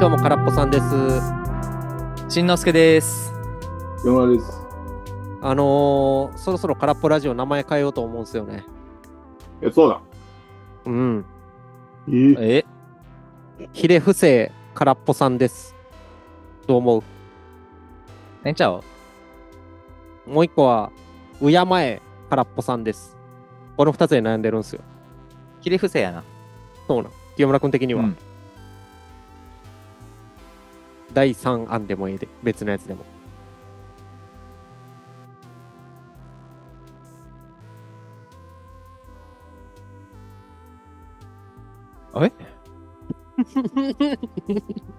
どうも、からっぽさんです。しんのすけです。山田です。あのー、そろそろからっぽラジオ名前変えようと思うんですよね。え、そうだ。うん。え？ー、え？ひれふせからっぽさんです。どう思う？えんちゃう？もう一個は、うやまえからっぽさんです。この二つで悩んでるんですよ。ひれ伏せやな。そうなん。清村君的には、うん第3案でもいいで、別のやつでも。え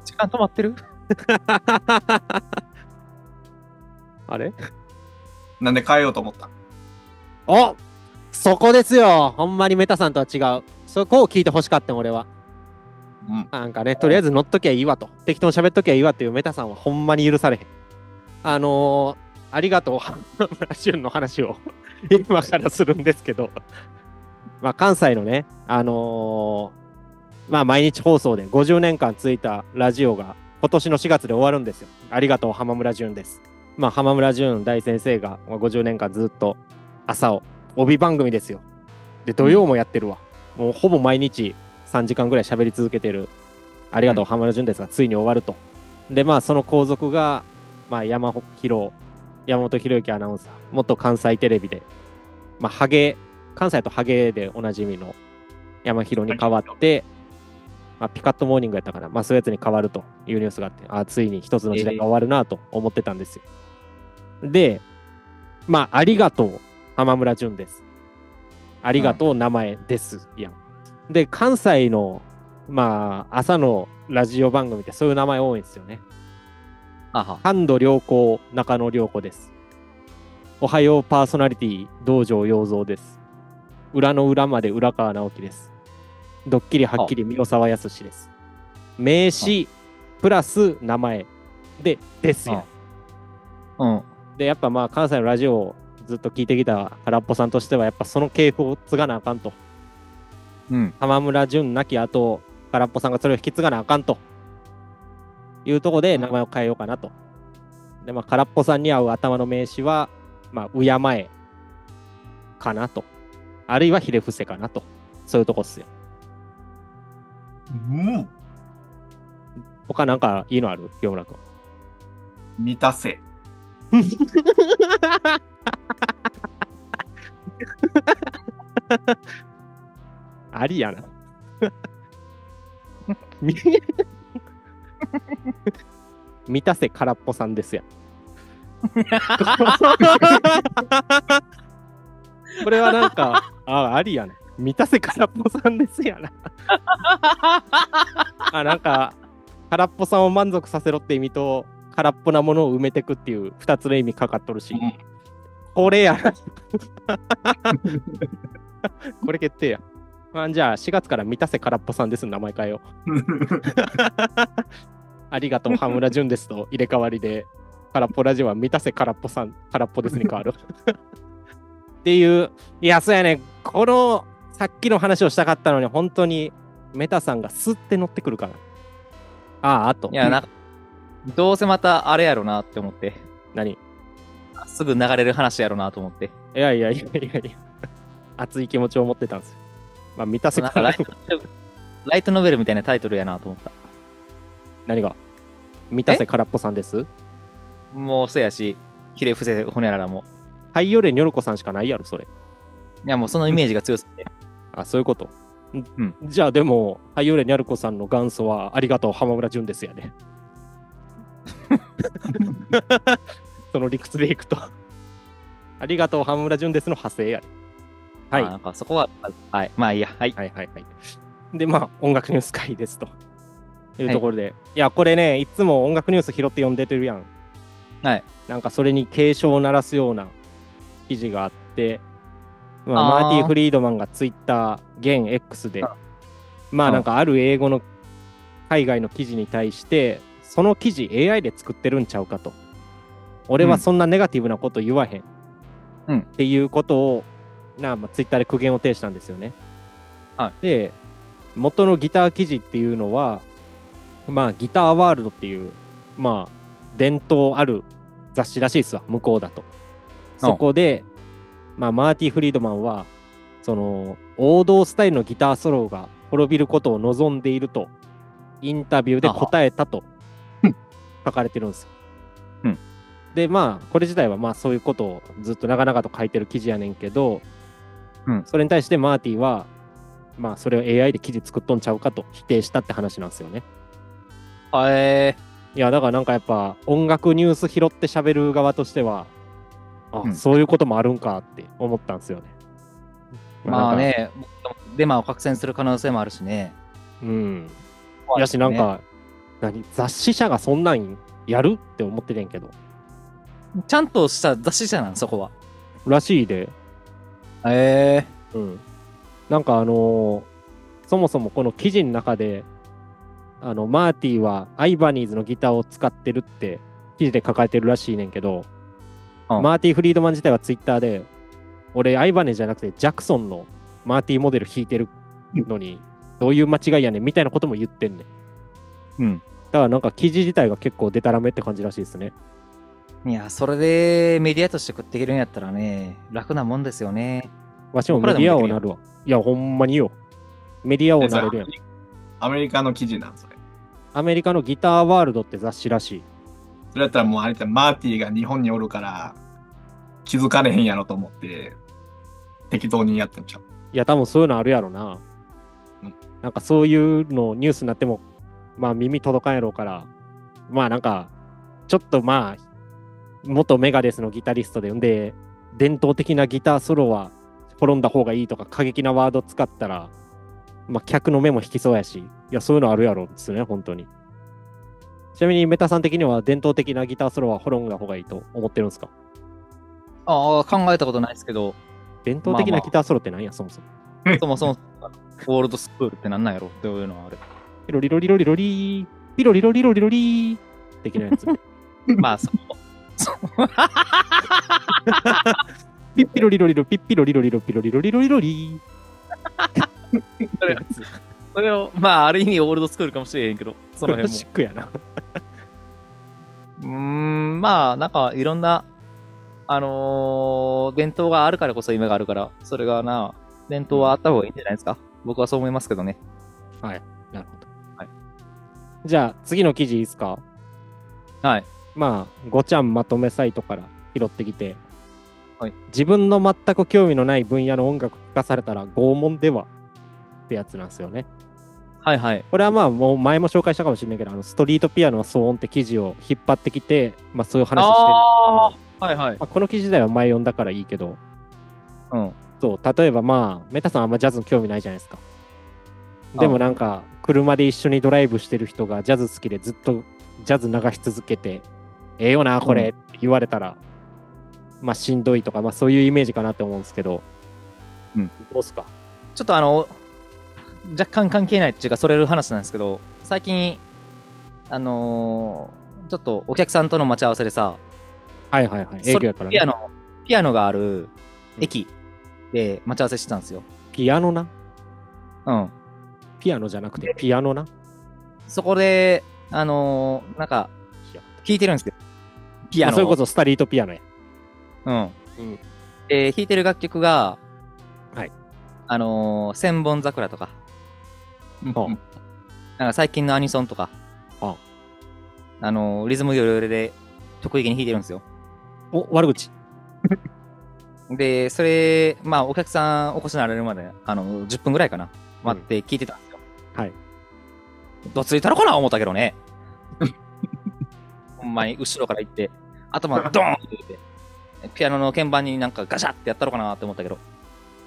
時間止まってる？あれ？なんで変えようと思った？おそこですよほんまにメタさんとは違う。そこを聞いてほしかった俺は。うん。なんかね、とりあえず乗っときゃいいわと。適当に喋っときゃいいわっていうメタさんはほんまに許されへん。あのー、ありがとう、ハムラシュンの話を 今からするんですけど、まあ関西のね、あのー、まあ毎日放送で50年間続いたラジオが今年の4月で終わるんですよ。ありがとう、浜村淳です。まあ浜村淳大先生がまあ50年間ずっと朝を、帯番組ですよ。で、土曜もやってるわ。もうほぼ毎日3時間ぐらい喋り続けてる、ありがとう、浜田淳ですが、ついに終わると。で、まあ、その後続が、まあ、山広、山本博之アナウンサー、元関西テレビで、まあ、ハゲ、関西とハゲでおなじみの山広に変わって、まあ、ピカットモーニングやったかな、まあ、そういうやつに変わるというニュースがあって、あついに一つの時代が終わるなと思ってたんですよ。で、まあ、ありがとう、浜村淳です。ありがとう、名前です。やん。で、関西の、まあ、朝のラジオ番組ってそういう名前多いんですよね。あは。感度良好、中野良子です。おはようパーソナリティ、道場洋蔵です。裏の裏まで浦川直樹です。ドッキリはっきり三沢康です。名詞、プラス名前で、ですよ。うん。で、やっぱまあ関西のラジオをずっと聞いてきた空っぽさんとしては、やっぱその傾向を継がなあかんと。うん。浜村淳なき後、空っぽさんがそれを引き継がなあかんというところで名前を変えようかなと。で、まあ、空っぽさんに合う頭の名詞は、まあ、うやまえかなと。あるいはひれ伏せかなと。そういうとこっすよ。うん。他なんかいいのある？清村君。満たせ。ありやな。み満たせ空っぽさんですやん。これはなんか、あ、ありやな。満たせ空っぽさんですやな。あ、なんか、空っぽさんを満足させろって意味と、空っぽなものを埋めてくっていう二つの意味かかっとるし、うんこれやな。これ決定や。まあ、じゃあ、4月から満たせ空っぽさんです名前変えよう。ありがとう、羽村淳ですと入れ替わりで、空っぽラジオは満たせ空っぽさん、空っぽですに変わる。っていう、いや、そうやね、この、さっきの話をしたかったのに、本当に、メタさんがスッて乗ってくるから。ああ、あと。いや、なんか、どうせまたあれやろなって思って。何？いすぐ流れる話やろなと思って。やいやいやいやいや、熱い気持ちを持ってたんですよ。まあ、満たせなんかライト、ライトノベルみたいなタイトルやなと思った。何が？満たせ空っぽさんです？もうそうやし、ひれ伏せほにゃららも。太陽霊にょるこさんしかないやろ、それ。いや、もうそのイメージが強すぎて。あ、そういうこと。うんじゃあでも、太陽霊にゃるこさんの元祖は、ありがとう、浜村淳ですやね。その理屈でいくと。ありがとう、浜村淳ですの派生やね。はい。はまあなんかそこは、はい。まあいいや。はいい。はいはい。で、まあ、音楽ニュース会ですと。いうところで。い、や、これね、いつも音楽ニュース拾って読んでてるやん。はい。なんかそれに警鐘を鳴らすような記事があって、まあ、あーマーティ・フリードマンがツイッター、現 X であ、まあうんなんかある英語の海外の記事に対して、その記事 AI で作ってるんちゃうかと。俺はそんなネガティブなこと言わへん。うんっていうことを、なまあ、ツイッターで苦言を呈したんですよね。はで、元のギター記事っていうのは、まあ、ギターワールドっていう、まあ、伝統ある雑誌らしいですわ、向こうだと。そこで、まあ、マーティ・フリードマンは、その、王道スタイルのギターソロが滅びることを望んでいると、インタビューで答えたとうん書かれてるんですよ。うんで、まあ、これ自体はまあそういうことをずっと長々と書いてる記事やねんけど、うんそれに対してマーティは、まあ、それを AI で記事作っとんちゃうかと否定したって話なんですよね。えいや、だからなんかやっぱ音楽ニュース拾って喋る側としては、あ、うんそういうこともあるんかって思ったんですよね。ー、まあ。ね、デマを拡散する可能性もあるしね。うん。やし、なんか、何雑誌社がそんなんやるって思っててんけど。ちゃんとした雑誌社なん、そこは。らしいで。えうん。なんかあのーそもそもこの記事の中で、あの、マーティはアイバニーズのギターを使ってるって記事で書かれてるらしいねんけど、うんマーティ・フリードマン自体はツイッターで、俺、アイバネじゃなくてジャクソンのマーティモデル弾いてるのに、どういう間違いやねんみたいなことも言ってんねん。うん。だからなんか記事自体が結構デタラメって感じらしいですね。いや、それでメディアとして食っていけるんやったらね、楽なもんですよね。わしもメディアをなるわ。いや、ほんまによ。メディアをなれるやん。アメリカの記事なんそれ。アメリカのギターワールドって雑誌らしい。それやったらもうあれってマーティが日本におるから気づかれへんやろと思って適当にやってんちゃう。いや、多分そういうのあるやろなうん。なんかそういうのニュースになっても、まあ耳届かんやろうから、まあなんか、ちょっとまあ、元メガデスのギタリストで、んで、伝統的なギターソロは滅んだ方がいいとか過激なワード使ったら、まあ客の目も引きそうやし、いや、そういうのあるやろですね、本当に。ちなみにメタさん的には伝統的なギターソロは滅んだ方がいいと思ってるんですか？ああ、考えたことないですけど、伝統的なギターソロって何や、そもそも。そもそも、オールドスクールってなんなんやろっていうのはある。ピロリロリロリロリー、ピロリロリロリロリー的なやつ。まあ、そそうピッピロリロリロ、ピッピロリロリロ、ピロリロリロリロリそれそれを、まあ、ある意味オールドスクールかもしれへんけど、その辺もシ。ックやな。うーん、まあ、なんか、いろんな、あのー伝統があるからこそ夢があるから、それがな、伝統はあった方がいいんじゃないですか。僕はそう思いますけどね。なるほど。はい。じゃあ、次の記事いいですか？はい。まあ、ごちゃんまとめサイトから拾ってきて、はい自分の全く興味のない分野の音楽聞かされたら拷問ではってやつなんですよね。はいはい。これはまあもう前も紹介したかもしれないけど、あのストリートピアノの騒音って記事を引っ張ってきて、まあそういう話してる。はいはい。まあ、この記事自体は前読んだからいいけど、うん。そう、例えばまあ、メタさんあんまジャズに興味ないじゃないですか。でもなんか、車で一緒にドライブしてる人がジャズ好きでずっとジャズ流し続けて、ええよな、これって言われたら、まあしんどいとか、まあそういうイメージかなって思うんですけど、うん。どうすか？ちょっとあの、若干関係ないっていうか、それる話なんですけど、最近、あのーちょっとお客さんとの待ち合わせでさ、はいはいはい。営そ業やからね。ピアノ、ピアノがある駅で待ち合わせしてたんですよ。ピアノな？うん。ピアノじゃなくて、ピアノな？そこで、あのーなんか、弾いてるんですよ。ピアノを。まあそれこそストリートピアノや。うん。うんで、弾いてる楽曲が、はい。あのー千本桜とか、うんなんか最近のアニソンとか、ああのーリズムヨレヨレで得意げに弾いてるんですよ。お、悪口。で、それ、まあ、お客さんお越しになられるまで、あの、10分ぐらいかな、待って聞いてたんですよ。はい。どついたのかな思ったけどね。ほんまに後ろから行って、頭 ドーンって入れて、ピアノの鍵盤になんかガシャってやったのかなって思ったけど。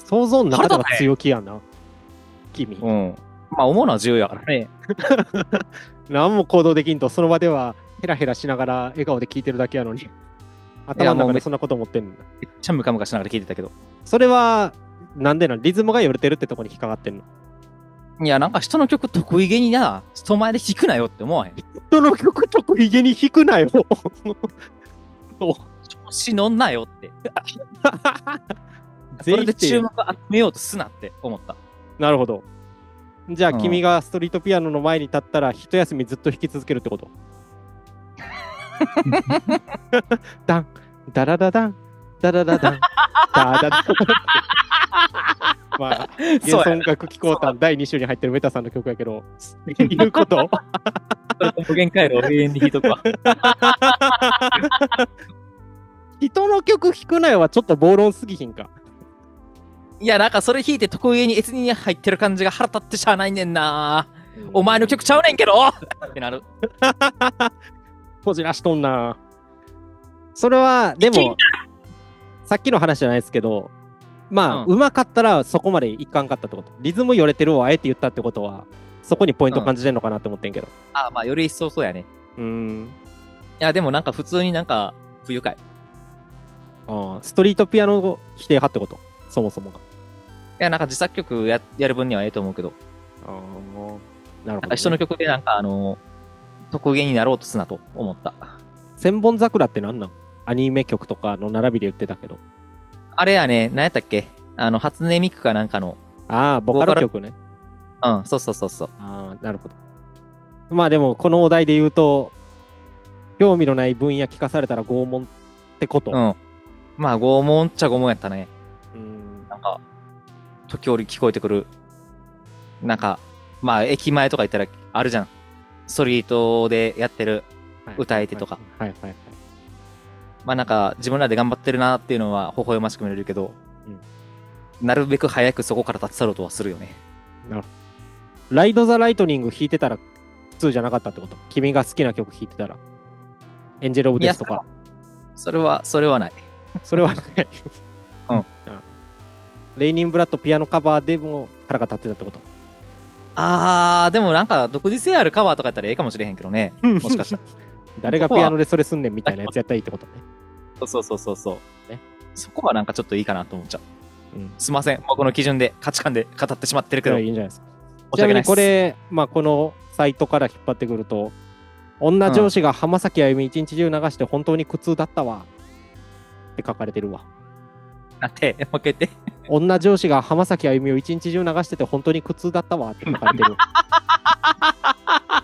想像の中では強気やな。君。うん。まあ、思うのは重要やからね。何も行動できんと、その場ではヘラヘラしながら笑顔で聞いてるだけやのに。頭の中でそんなこと思ってんの。めっちゃムカムカしながら聞いてたけど。それは、なんでなん？リズムがよれてるってとこに引っかかってんの。いや、なんか人の曲得意げにな、人前で弾くなよって思わへん。人の曲得意げに弾くなよ。お調子乗んなよって。それで注目を集めようとすなって思った。なるほど。じゃあうん君がストリートピアノの前に立ったら一休みずっと弾き続けるってこと？ダン、ダラダダン、ダラダダン、ダダダン。まあ、幻そうや想音楽機構団第2週に入ってるメタさんの曲やけど、言うこと？無限回路を永遠に弾いとくわ。人の曲弾くなよはちょっと暴論すぎひんか。いや、なんかそれ弾いて得意に越に入ってる感じが腹立ってしゃあないねんな。お前の曲ちゃうねんけどってなる。こじらしとんな。それは、でも、さっきの話じゃないですけど、まあ、ううまかったらそこまでいかんかったってこと。リズムよれてるをあえて言ったってことは、そこにポイント感じてんのかなって思ってんけど。あまあ、より一層そうやね。うーん。いや、でもなんか普通になんか不愉快。いああ、ストリートピアノを否定派ってこと？そもそもが。や、なんか自作曲ややる分にはええと思うけど、ああ、なるほど、ね。なんか人の曲でなんかあの、得意になろうとすなと思った。千本桜って何なん？アニメ曲とかの並びで言ってたけど。あれやね、何やったっけ？あの、初音ミクかなんかの。ああ、ボカロ曲ね。うん、そうそうそうそう。ああ、なるほど。まあでも、このお題で言うと、興味のない分野聞かされたら拷問ってこと？うん。まあ、拷問っちゃ拷問やったね。うんなんか、時折聞こえてくる。なんか、まあ、駅前とか行ったらあるじゃん。ストリートでやってる。はい歌えてとか。はいはいはい。まあなんか、自分らで頑張ってるなっていうのは微笑ましく見れるけど、なるべく早くそこから立ち去ろうとはするよね。ライド・ザ・ライトニング弾いてたら普通じゃなかったってこと？君が好きな曲弾いてたら。エンジェル・オブ・デスとか。それは、それはない。それはね。うんレイニン・ブラッドピアノカバーでも腹が立ってたってこと？あー、でもなんか、独自性あるカバーとかやったらええかもしれへんけどね。もしかしたら。誰がピアノでそれすんねんみたいなやつやったらいいってことね。そうそうそうそうそう。ねそこはなんかちょっといいかなと思っちゃう。うん。すいません。僕の基準で、価値観で語ってしまってるけど、いいんじゃないですか。ちなみに。これ、まあ、このサイトから引っ張ってくると、女上司が浜崎あゆみ一日中流して本当に苦痛だったわって書かれてるわ。なんて、もう一回言って。女上司が浜崎あゆみを一日中流してて本当に苦痛だったわって書かれてる。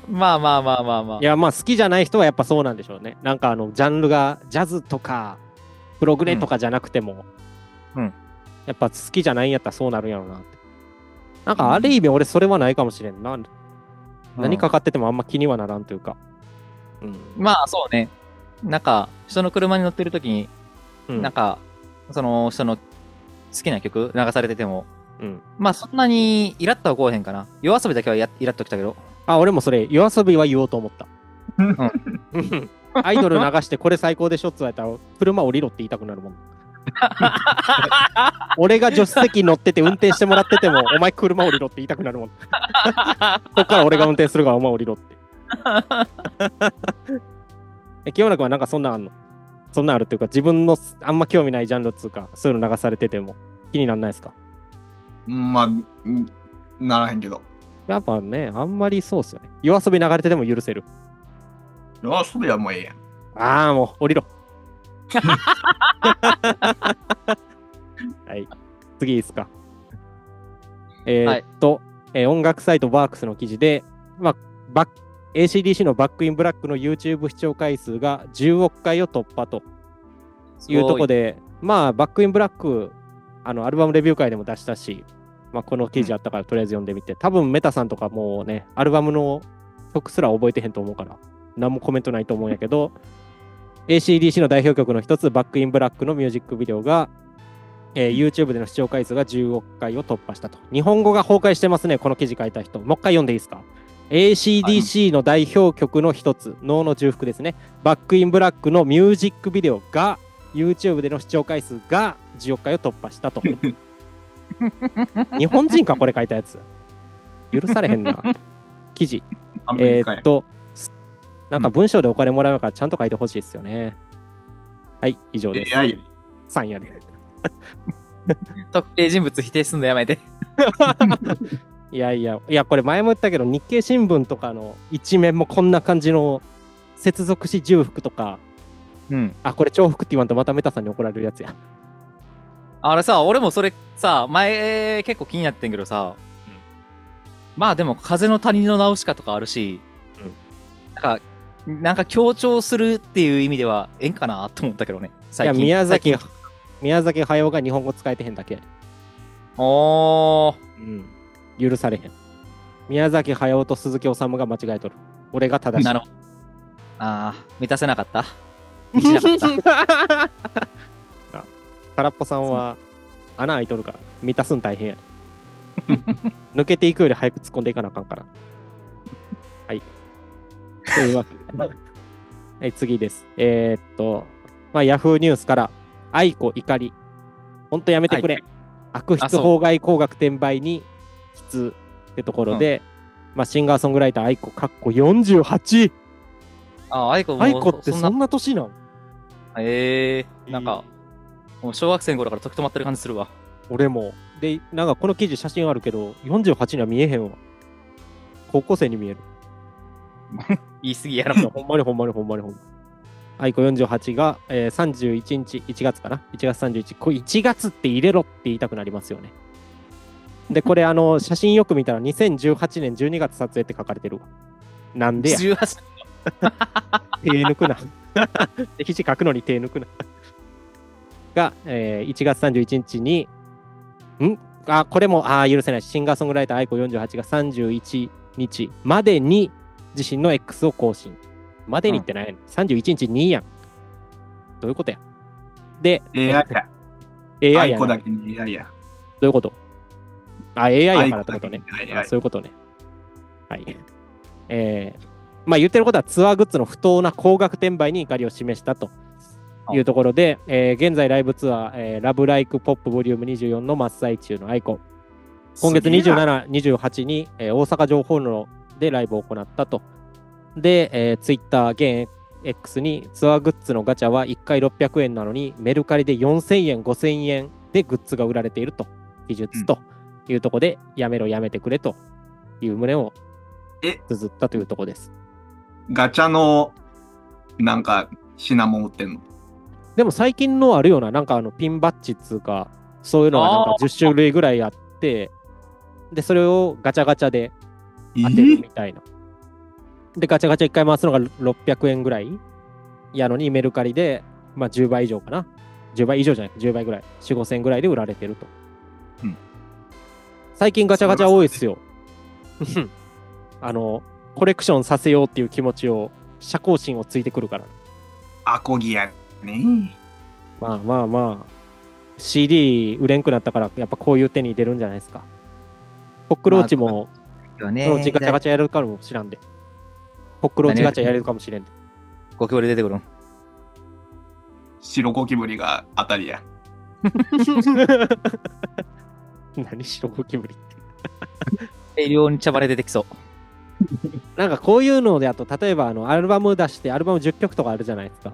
まあまあまあまあまあ。いや、まあ好きじゃない人はやっぱそうなんでしょうね。なんかあの、ジャンルがジャズとか、プログレとかじゃなくても、うんやっぱ好きじゃないんやったらそうなるんやろうなって。なんかある意味俺それはないかもしれんな。何かかっててもあんま気にはならんというか。うん。まあそうね。なんか、人の車に乗ってる時に、うんなんか、その人の好きな曲流されてても、うん。まあそんなにイラッとはこうへんかな。夜遊びだけはやイラッときたけど。あ、俺もそれ、夜遊びは言おうと思った。うんアイドル流してこれ最高でしょっつ言われたら、車降りろって言いたくなるもん。俺が助手席に乗ってて運転してもらってても、お前車降りろって言いたくなるもん。こっから俺が運転するからお前降りろって。え、清村君はなんかそんなんあんの？そんなんあるっていうか、自分のあんま興味ないジャンルっつうか、そういうの流されてても気になんないですか？うんまあ、うんならへんけど。やっぱね、あんまりそうっすよね。夜遊び流れてても許せる。あ、それはもうええやん。ああ、もう降りろ。はい。次いいですか。えーっと、えー音楽サイトバークスの記事で、まあ、バッ ACDC のバックインブラックの YouTube 視聴回数が10億回を突破というところで、まあ、バックインブラック、あの、アルバムレビュー会でも出したし、まあ、この記事あったからとりあえず読んでみて、多分メタさんとかもうね、アルバムの曲すら覚えてへんと思うから、何もコメントないと思うんやけど、ACDC の代表曲の一つ、バックインブラックのミュージックビデオが、えー YouTube での視聴回数が10億回を突破したと。日本語が崩壊してますね、この記事書いた人。もう一回読んでいいですか ?ACDC の代表曲の一つ、脳の重複ですね。バックインブラックのミュージックビデオが、YouTube での視聴回数が10億回を突破したと。日本人か、これ書いたやつ。許されへんな。記事。えーっと、なんか文章でお金もらうからちゃんと書いてほしいですよね。はい、以上です。AI 3やで。特定人物否定すんのやめて。いやいや、いや、これ前も言ったけど、日経新聞とかの一面もこんな感じの接続詞重複とか、うん。あ、これ重複って言わんとまたメタさんに怒られるやつや。あれさ、俺もそれさ、前結構気になってんけどさ、まあでも風の谷のナウシカとかあるし、うんなんか、なんか強調するっていう意味ではええんかなと思ったけどね。いや、最近。宮崎最近、宮崎駿が日本語使えてへんだけ。おー。うん。許されへん。宮崎駿と鈴木おさむが間違えとる。俺が正しい。なるほど。ああ、満たせなかった。満ちなかった。空っぽさんは穴開いとるから、満たすん大変や。抜けていくより早く突っ込んでいかなあかんから。はい。というわけで。はい、次です。えーっと、まあ、ヤフーニュースから、愛子怒り。ほんとやめてくれ。悪質あそう法外高額転売に質ってところで、まあ、シンガーソングライター愛子かっこ48。ああ、 aiko も aiko ってそんな年なんええなんか、もう小学生の頃から時止まってる感じするわ。俺も。で、なんかこの記事写真あるけど、48には見えへんわ。高校生に見える。言い過ぎやろほんまにほんまにほんまにほんまに。 aiko 48が、えー、31日、1月かな ?1 月31日。これ1月って入れろって言いたくなりますよね。で、これあの、写真よく見たら2018年12月撮影って書かれてるわ。なんでや。18 手抜くな。記事書くのに手抜くな。が、えー1月31日に、ん？あ、これも、あー許せない。シンガーソングライター愛子48が31日までに自身の X を更新。までにってないの、?31 日にやん。どういうことや？で、AI や。AI やだけに AI や。ういうこと？あ、AI やからってことね。そういうことね。はい。えー、まあ言ってることはツアーグッズの不当な高額転売に怒りを示したというところで、えー現在ライブツアー、えーラブライクポップボリューム24の真っ最中のアイコン。今月すげえな27、28に、えー大阪情報路でライブを行ったと。で、えー、Twitter、現 X にツアーグッズのガチャは1回600円なのにメルカリで4000円、5000円でグッズが売られていると。技術というところで、やめろ、やめてくれという旨をえ？綴ったというところです。ガチャの、なんか、品物売ってんの？でも最近のあるような、なんかあのピンバッジっつうか、そういうのがなんかあー10種類ぐらいあって、で、それをガチャガチャでえ当てるみたいな。で、ガチャガチャ1回回すのが600円ぐらいやのに、メルカリで、まあ10倍以上かな。10倍以上じゃない、10倍ぐらい。4、5千円ぐらいで売られてると。うん最近ガチャガチャ多いですよ。あの、コレクションさせようっていう気持ちを、社交心をついてくるから。アコギやね。まあまあまあ、CD 売れんくなったから、やっぱこういう手に出るんじゃないですか。コックローチも、よそのうちガチャガチャやるかもしらんで。コックローチガチャやれるかもしれんで。ゴキブリ出てくるん。白ゴキブリが当たりや。何白ゴキブリって。大量に茶バレ出てきそう。なんかこういうのであと、例えばあのアルバム出して、アルバム10曲とかあるじゃないですか。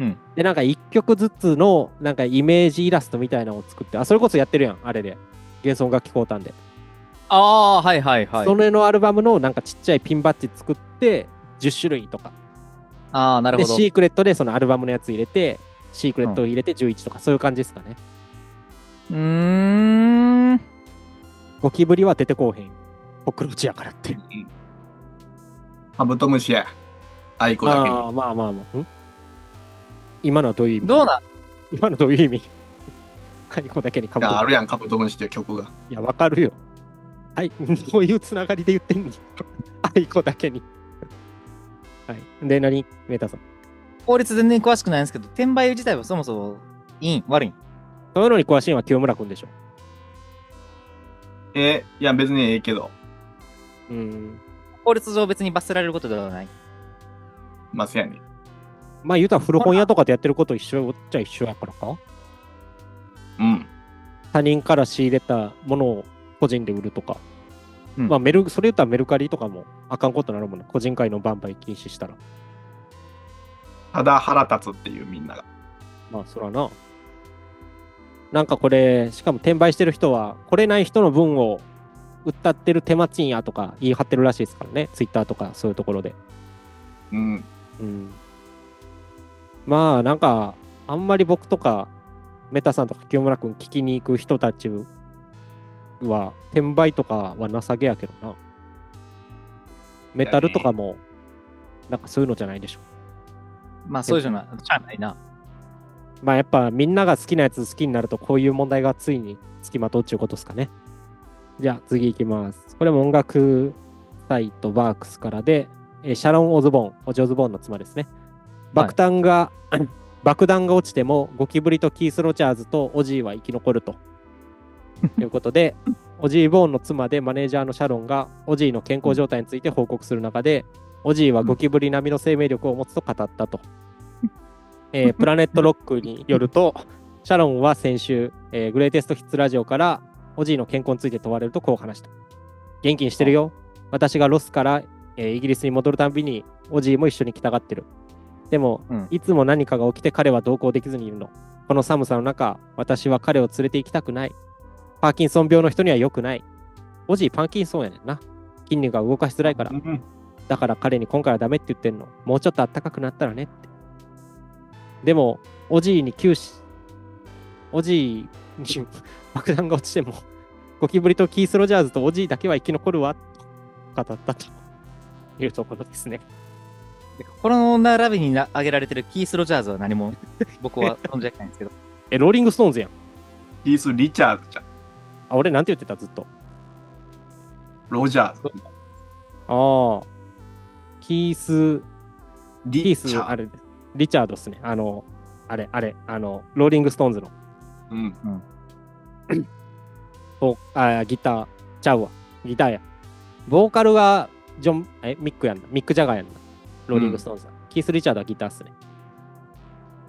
うん。で、なんか1曲ずつの、なんかイメージイラストみたいなのを作って、あ、それこそやってるやん、あれで。幻想楽器講談で。ああ、はいはいはいそ。れのアルバムのなんかちっちゃいピンバッジ作って、10種類とか。ああ、なるで、ほど。シークレットでそのアルバムのやつ入れて、シークレットを入れて11とか、そういう感じですかね。うーん。ゴキブリは出てこうへん。コックローチやからって。カブトムシや。愛子だけあ、まあまあまあ。ん今のはどういう意味？どう今のどういう意味？カニコだけにカブトムシや、あるやん、カブトムシっていう曲が。いや、わかるよ。はい、どういうつながりで言ってんの？ aikoだけに。はい。で、何？メータさん。法律全然詳しくないんですけど、転売自体はそもそもいいん？悪いん？そういうのに詳しいのは清村くんでしょ。え、いや、別にええけど。うーん。法律上別に罰せられることではない。まあ、せやねん。まあ言うたら古本屋とかでやってること一緒っちゃ一緒やからかうん。他人から仕入れたものを個人で売るとか。うんまあメル、それ言ったらメルカリとかもあかんことになるもんね。個人会の売買禁止したら。ただ腹立つっていうみんなが。まあそらな。なんかこれ、しかも転売してる人は、来れない人の分を売ったってる手間賃やとか言い張ってるらしいですからね。ツイッターとかそういうところで。うん。うん。まあなんか、あんまり僕とかメタさんとか清村君聞きに行く人たちは、転売とかは情けやけどな。メタルとかも、なんかそういうのじゃないでしょ。まあ、そうじゃない。しゃあないな。まあやっぱみんなが好きなやつ好きになるとこういう問題がついにつきまとうっていうことですかね。じゃあ次行きます。これも音楽サイトバークスからで、えーシャロン・オズボーン、オジオズボーンの妻ですね。爆弾が、爆弾が落ちてもゴキブリとキース・ロチャーズとオジーは生き残ると。と いうことで、オジー・オズボーンの妻でマネージャーのシャロンがオジーの健康状態について報告する中で、オジーはゴキブリ並みの生命力を持つと語ったと。えープラネットロックによると、シャロンは先週、えーグレイテストヒッツラジオからオジーの健康について問われるとこう話した。元気にしてるよ。私がロスから、えーイギリスに戻るたんびにオジーも一緒に来たがってる。でも、うんいつも何かが起きて彼は同行できずにいるの。この寒さの中、私は彼を連れて行きたくない。パーキンソン病の人には良くない。オジーパーキンソンやねんな。筋肉が動かしづらいからう。んだから彼に今回はダメって言ってんの。もうちょっと暖かくなったらねって。でも、おじいに急し、おじいに 爆弾が落ちても、ゴキブリとキース・ロジャーズとおじいだけは生き残るわ、と語ったというところですね。でこの並びにな挙げられてるキース・ロジャーズは何も 僕は存じ上げないんですけど。え、ローリング・ストーンズやん。キース・リチャーズじゃん。あ、俺なんて言ってたずっと。ロジャーズ。ああ。キース、キース、リチャーあれ、リチャードっすね。あの、あれ、あれ、あの、ローリング・ストーンズの。うん。おあギターちゃうわギターやボーカルがジョンえミックやんなミック・ジャガーやんなローリング・ストーンズ、キース・リチャードはギターっすね。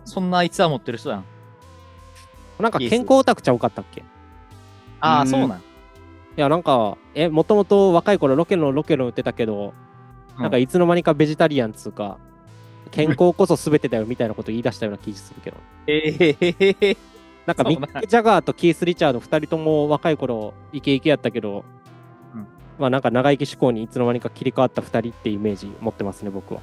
そんな逸話持ってる人やん。なんか健康オタクちゃうかったっけ？いああ、うん。そうなん。やなんかえもともと若い頃ロケのロケの言ってたけど、うん。なんかいつの間にかベジタリアンっつうか健康こそ全てだよみたいなこと言い出したような気がするけど。ええへなんかミック・ジャガーとキース・リチャード2人とも若い頃イケイケやったけど、うんまあなんか長生き志向にいつの間にか切り替わった2人ってイメージ持ってますね僕は、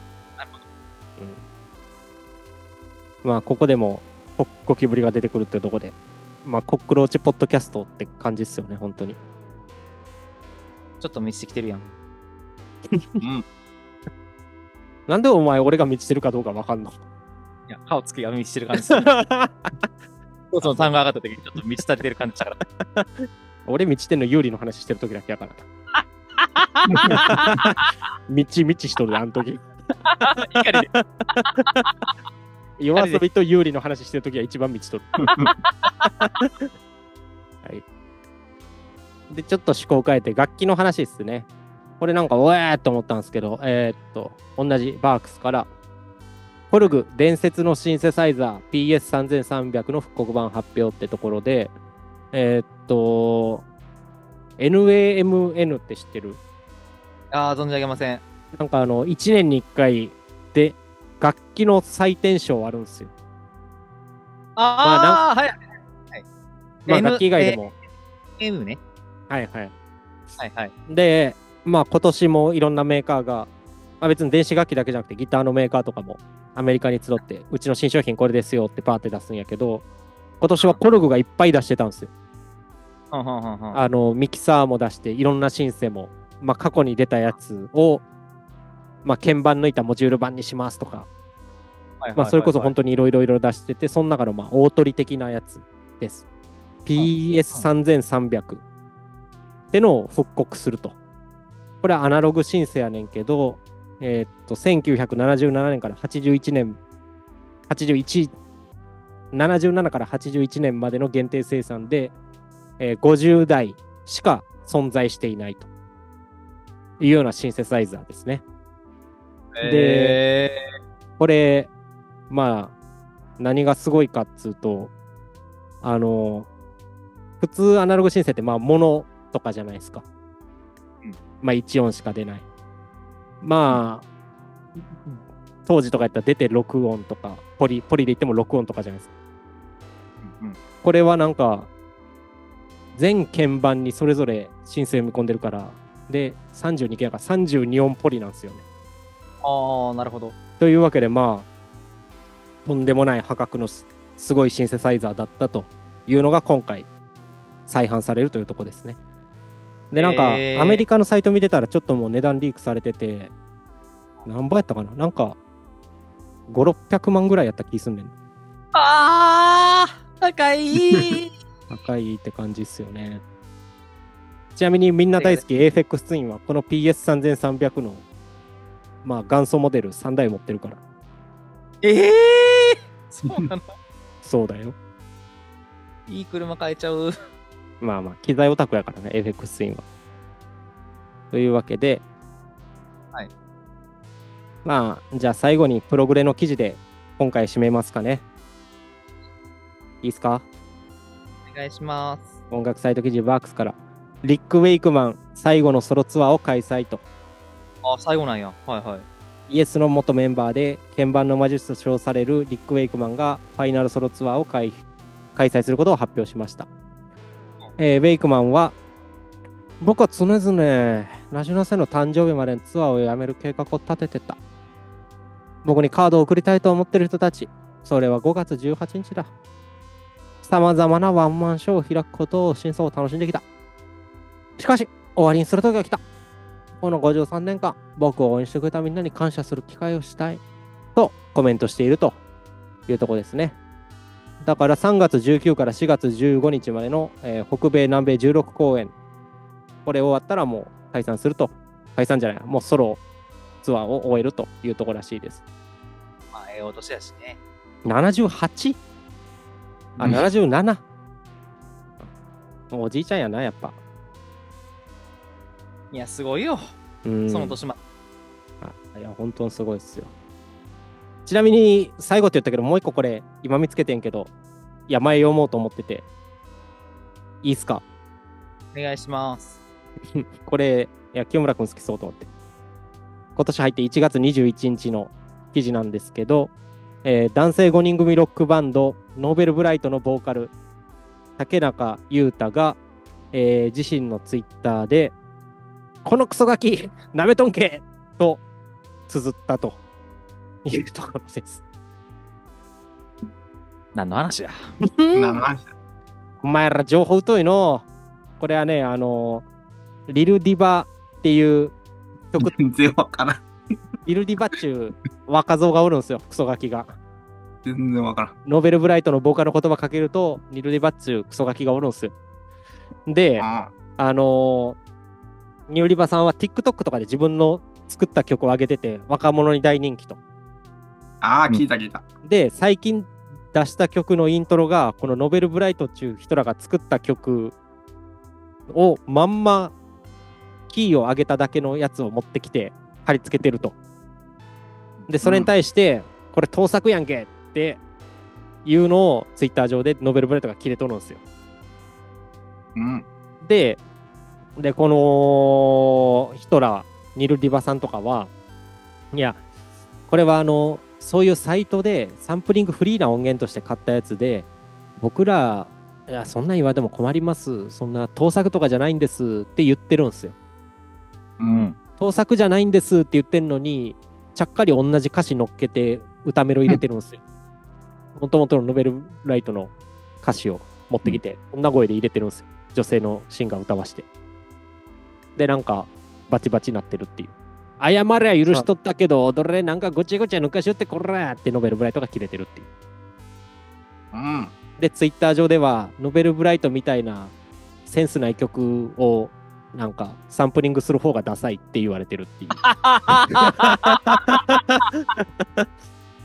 うん、まあここでもゴゴキブリが出てくるってとこでまあコックローチポッドキャストって感じっすよね本当にちょっと満ちてきてるやん。うん。なんでお前俺が満ちてるかどうかわかんの？いや、顔つきが満ちてる感じする。その単語上がった時にちょっと満ち足りてる感じだから。俺満ちてんの有利の話してる時だけやからな みちみちしとるあの時怒りで。夜遊びと有利の話してるときは一番満ちとる。はい。で、ちょっと趣向を変えて、楽器の話ですね。これなんか、おえーっと思ったんですけど、えーっと、同じバークスから、コルグ伝説のシンセサイザー PS3300 の復刻版発表ってところで、えーっと、NAMN って知ってる？ああ、存じ上げません。なんかあの、1年に1回で楽器の採点賞あるんですよ。ああ、はい。まあ楽器以外でも。M ね。はいはい。はいはい。で、まあ今年もいろんなメーカーが、まあ、別に電子楽器だけじゃなくてギターのメーカーとかもアメリカに集って、うちの新商品これですよってパーって出すんやけど、今年はコルグがいっぱい出してたんですよ。あの、ミキサーも出して、いろんなシンセも、まあ過去に出たやつを、まあ鍵盤抜いたモジュール版にしますとか、まあそれこそ本当にいろいろいろ出してて、その中のまあ大取り的なやつです。PS3300 ってのを復刻すると。これはアナログシンセやねんけど、えーっと、1977年から81年、81、77から81年までの限定生産で、えー50台しか存在していないというようなシンセサイザーですね。えこれ、まあ、何がすごいかっつうと、あの、普通アナログシンセって、まあ、モノとかじゃないですか。うんまあ、1音しか出ない。まあ、当時とかやったら出て録音とか、ポリ、ポリで言っても録音とかじゃないですか。これはなんか、全鍵盤にそれぞれシンセを見込んでるから、で、32鍵だから32音ポリなんですよね。ああ、なるほど。というわけで、まあ、とんでもない破格のすごいシンセサイザーだったというのが今回再販されるというとこですね。で、なんか、アメリカのサイト見てたらちょっともう値段リークされてて、何倍やったかな？なんか、5、600万ぐらいやった気すんねん。あー高い 高いって感じっすよね。ちなみにみんな大好き AFX ツインはこの PS3300 のまあ元祖モデル3台持ってるから。ええ そうなの？そうだよ。いい車買えちゃう。まあまあ、機材オタクやからね、AFX ツインは。というわけで、はい。まあ、じゃあ最後にプログレの記事で今回締めますかね。いいっすか？お願いします。音楽サイト記事バークスから。リック・ウェイクマン最後のソロツアーを開催と。あ、最後なんや。はいはい。イエスの元メンバーで鍵盤の魔術と称されるリック・ウェイクマンがファイナルソロツアーを開開催することを発表しました。えーウェイクマンは僕は常々ナショナルセの誕生日までのツアーをやめる計画を立ててた。僕にカードを送りたいと思ってる人たち、それは5月18日だ。様々なワンマンショーを開くことを真相を楽しんできた。しかし、終わりにする時が来た。この53年間、僕を応援してくれたみんなに感謝する機会をしたい。とコメントしているというところですね。だから3月19から4月15日までの、えー北米、南米16公演。これ終わったらもう解散すると。解散じゃない、もうソロツアーを終えるというところらしいです。まあ、ええお年やしね。78? あ、うん77。おじいちゃんやな、やっぱ。いや、すごいよ。うんその年ま。あいや、本当にすごいっすよ。ちなみに、最後って言ったけど、もう一個これ、今見つけてんけど、いや、前読もうと思ってて、いいっすか？お願いします。これ、いや、清村君好きそうと思って。今年入って1月21日の記事なんですけど、えー男性5人組ロックバンド、ノーベルブライトのボーカル、竹中優太が、えー自身のツイッターで、このクソガキ、なめとんけと綴ったというところです。何の話や。何の話だお前ら情報疎いの。これはね、あの、リルディバっていう曲全然わからん。リルディバっちゅう若造がおるんですよ、クソガキが。全然わからん。ノーベルブライトのボーカルの言葉かけると、リルディバっちゅうクソガキがおるんですよ。で、ああのーニューリバさんは TikTok とかで自分の作った曲を上げてて、若者に大人気と。あー、聞いた聞いた。で、最近出した曲のイントロが、このノーベルブライトっちゅう人らが作った曲をまんまキーを上げただけのやつを持ってきて貼り付けてると。で、それに対して、これ盗作やんけっていうのをツイッター上でノーベルブライトが切れとるんですよ。うん。で、で、この人ら、ニルディバさんとかは、いや、これはあの、そういうサイトでサンプリングフリーな音源として買ったやつで、僕ら、いや、そんなん言われても困ります。そんな盗作とかじゃないんですって言ってるんですよ。うん。盗作じゃないんですって言ってんのに、ちゃっかり同じ歌詞乗っけて歌メロ入れてるんですよ。もともとのノベルライトの歌詞を持ってきて、女声で入れてるんですよ。女性のシンガーを歌わして。で、なんか、バチバチになってるっていう。謝れは許しとったけど、踊れなんかごちゃごちゃ抜かしよってこらーってノベルブライトが切れてるっていう。うん。で、ツイッター上では、ノベルブライトみたいなセンスない曲を、なんか、サンプリングする方がダサいって言われてるっていう。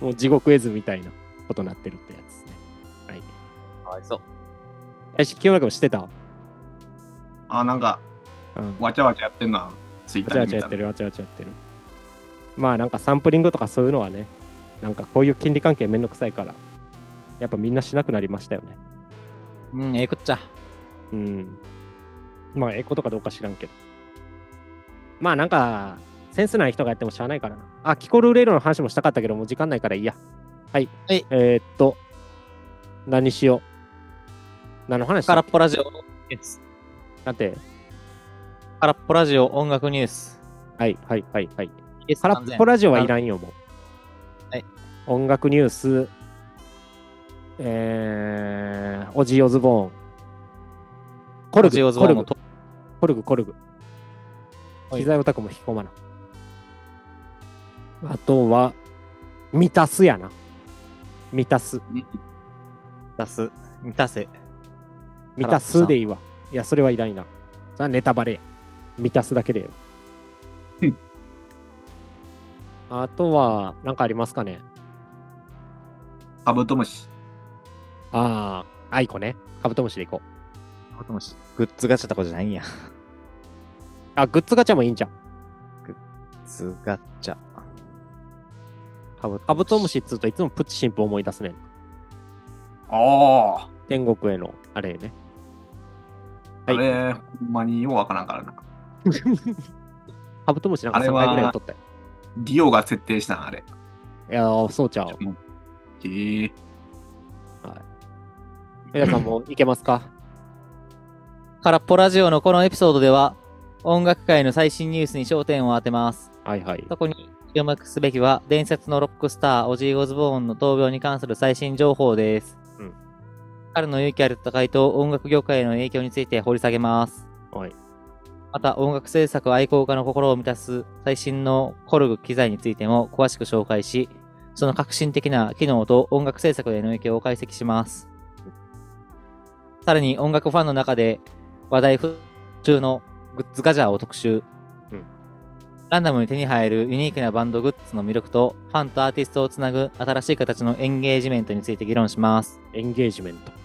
もう地獄絵図みたいなことになってるってやつですね。はい。かわいそう。えし、清村君知ってた？あ、なんか、うん。わちゃわちゃやってんな。ツイッわちゃわちゃやってる、わちゃわちゃやってる。まあなんかサンプリングとかそういうのはね、なんかこういう権利関係めんどくさいから、やっぱみんなしなくなりましたよね。うん、ええこっちゃ。うん。まあ、エコとかどうか知らんけど。まあ、なんか、センスない人がやってもしゃあないからな。あ、キコルレールの話もしたかったけど、もう時間ないからいいや。はい。はいえー、っと、何しよう。何の話？空っぽラジオ。だって、空っぽラジオ音楽ニュース。はい、はい、はい、はい。空っぽラジオはいらんよ、もう。はい。音楽ニュース。えー、オジー・オズボーン。コルグ、コルグ、コルグ、コルグ。はい機材オタクも引き込まな。あとは、満たすやな。満たす。出す、満たせ。満たすでいいわ。いや、それはいらんな。それはネタバレや。満たすだけでええわあとは、なんかありますかね？カブトムシ。ああ、 aikoね。カブトムシでいこう。カブトムシグッズガチャとかじゃないんや。あ、グッズガチャもいいんじゃん。グッズガチャ。カブカブトムシっつうといつもプチ神父思い出すねん。ああ。天国への、あれね。はい。あれ、ほんまにようわからんからな。カブトムシなんか3あれは回ぐらいやったよ。ディオが設定したん、あれ。いやー、そうちゃう。へえ。皆さんもいけますか？空っぽラジオのこのエピソードでは、音楽界の最新ニュースに焦点を当てます。はいはい。特に注目すべきは、伝説のロックスター、オジー・オズボーンの闘病に関する最新情報です。うん彼の勇気ある戦いと音楽業界への影響について掘り下げます。はい。また、音楽制作愛好家の心を満たす最新のコルグ機材についても詳しく紹介し、その革新的な機能と音楽制作への影響を解析します。さらに音楽ファンの中で話題沸中のグッズガジャーを特集。うんランダムに手に入るユニークなバンドグッズの魅力とファンとアーティストをつなぐ新しい形のエンゲージメントについて議論します。エンゲージメント。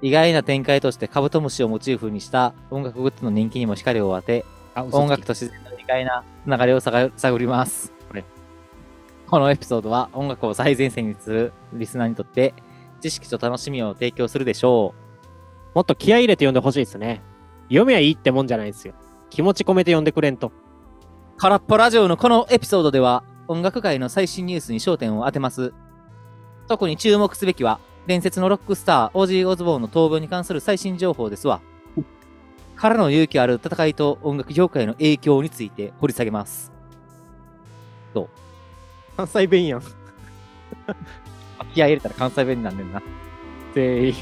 意外な展開としてカブトムシをモチーフにした音楽グッズの人気にも光を当て、音楽と自然の意外なつながりを探探ります。は いこのエピソードは音楽を最前線にするリスナーにとって知識と楽しみを提供するでしょもっと気合い入れて読んでほしいですね。読めばいいってもんじゃないですよ。気持ち込めて読んでくれんと。う。空っぽラジオのこのエピソードでは音楽界の最新ニュースに焦点を当てます。特に注目すべきは伝説のロックスターオージー・オズボーンの闘病に関する最新情報ですわ。彼の勇気ある戦いと音楽業界の影響について掘り下げます。関西弁やん。気合い入れたら関西弁になんねんな。全員。